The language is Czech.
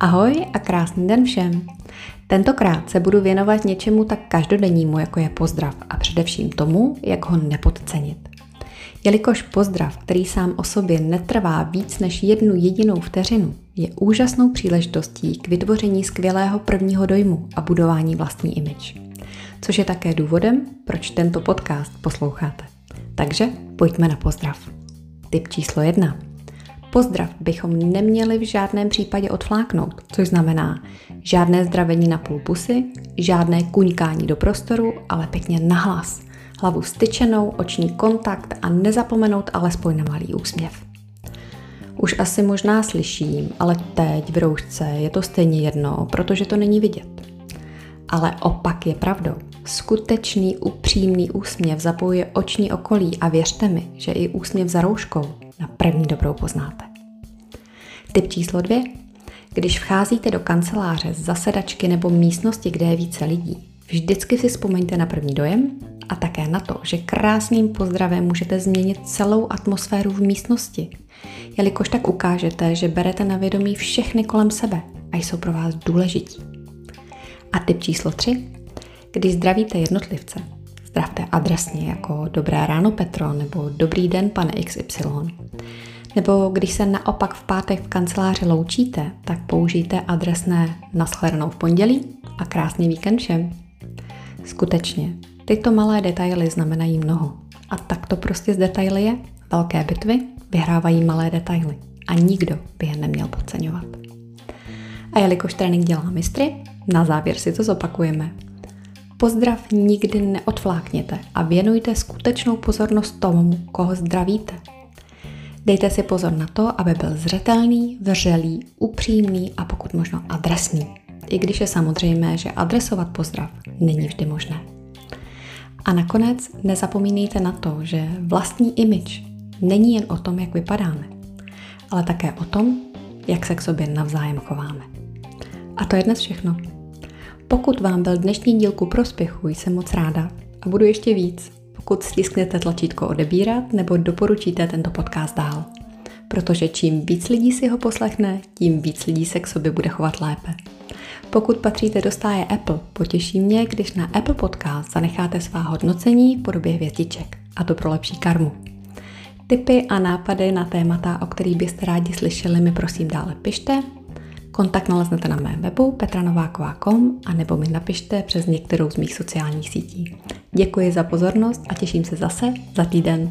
Ahoj a krásný den všem. Tentokrát se budu věnovat něčemu tak každodennímu, jako je pozdrav a především tomu, jak ho nepodcenit. Jelikož pozdrav, který sám o sobě netrvá víc než jednu jedinou vteřinu, je úžasnou příležitostí k vytvoření skvělého prvního dojmu a budování vlastní image. Což je také důvodem, proč tento podcast posloucháte. Takže pojďme na pozdrav. Tip číslo jedna. Pozdrav bychom neměli v žádném případě odfláknout, což znamená žádné zdravení na půl pusy, žádné kuňkání do prostoru, ale pěkně nahlas. Hlavu styčenou, oční kontakt a nezapomenout alespoň na malý úsměv. Už asi možná slyším, ale teď v roušce je to stejně jedno, protože to není vidět. Ale opak je pravdou. Skutečný upřímný úsměv zapojuje oční okolí a věřte mi, že i úsměv za rouškou na první dobrou poznáte. Tip číslo dvě. Když vcházíte do kanceláře, zasedačky nebo místnosti, kde je více lidí, vždycky si vzpomeňte na první dojem a také na to, že krásným pozdravem můžete změnit celou atmosféru v místnosti, jelikož tak ukážete, že berete na vědomí všechny kolem sebe a jsou pro vás důležití. A tip číslo 3. Když zdravíte jednotlivce, zdravte adresně jako Dobré ráno Petro nebo Dobrý den pane XY. Nebo když se naopak v pátek v kanceláři loučíte, tak použijte adresné naschledanou v pondělí a krásný víkend všem. Skutečně, tyto malé detaily znamenají mnoho. A tak to prostě z detaily je. Velké bitvy vyhrávají malé detaily a nikdo by je neměl podceňovat. A jelikož trénink dělá mistry, na závěr si to zopakujeme. Pozdrav nikdy neodflákněte a věnujte skutečnou pozornost tomu, koho zdravíte. Dejte si pozor na to, aby byl zřetelný, vřelý, upřímný a pokud možno adresný. I když je samozřejmé, že adresovat pozdrav není vždy možné. A nakonec nezapomínejte na to, že vlastní image není jen o tom, jak vypadáme, ale také o tom, jak se k sobě navzájem chováme. A to je dnes všechno. Pokud vám byl dnešní díl ku prospěchu, jsem moc ráda a budu ještě víc, pokud stisknete tlačítko odebírat nebo doporučíte tento podcast dál. Protože čím víc lidí si ho poslechne, tím víc lidí se k sobě bude chovat lépe. Pokud patříte do stáje Apple, potěší mě, když na Apple Podcast zanecháte svá hodnocení v podobě hvězdiček, a to pro lepší karmu. Tipy a nápady na témata, o kterých byste rádi slyšeli, mi prosím dále pište Kontakt naleznete na mém webu petranováková.com a nebo mi napište přes některou z mých sociálních sítí. Děkuji za pozornost a těším se zase za týden.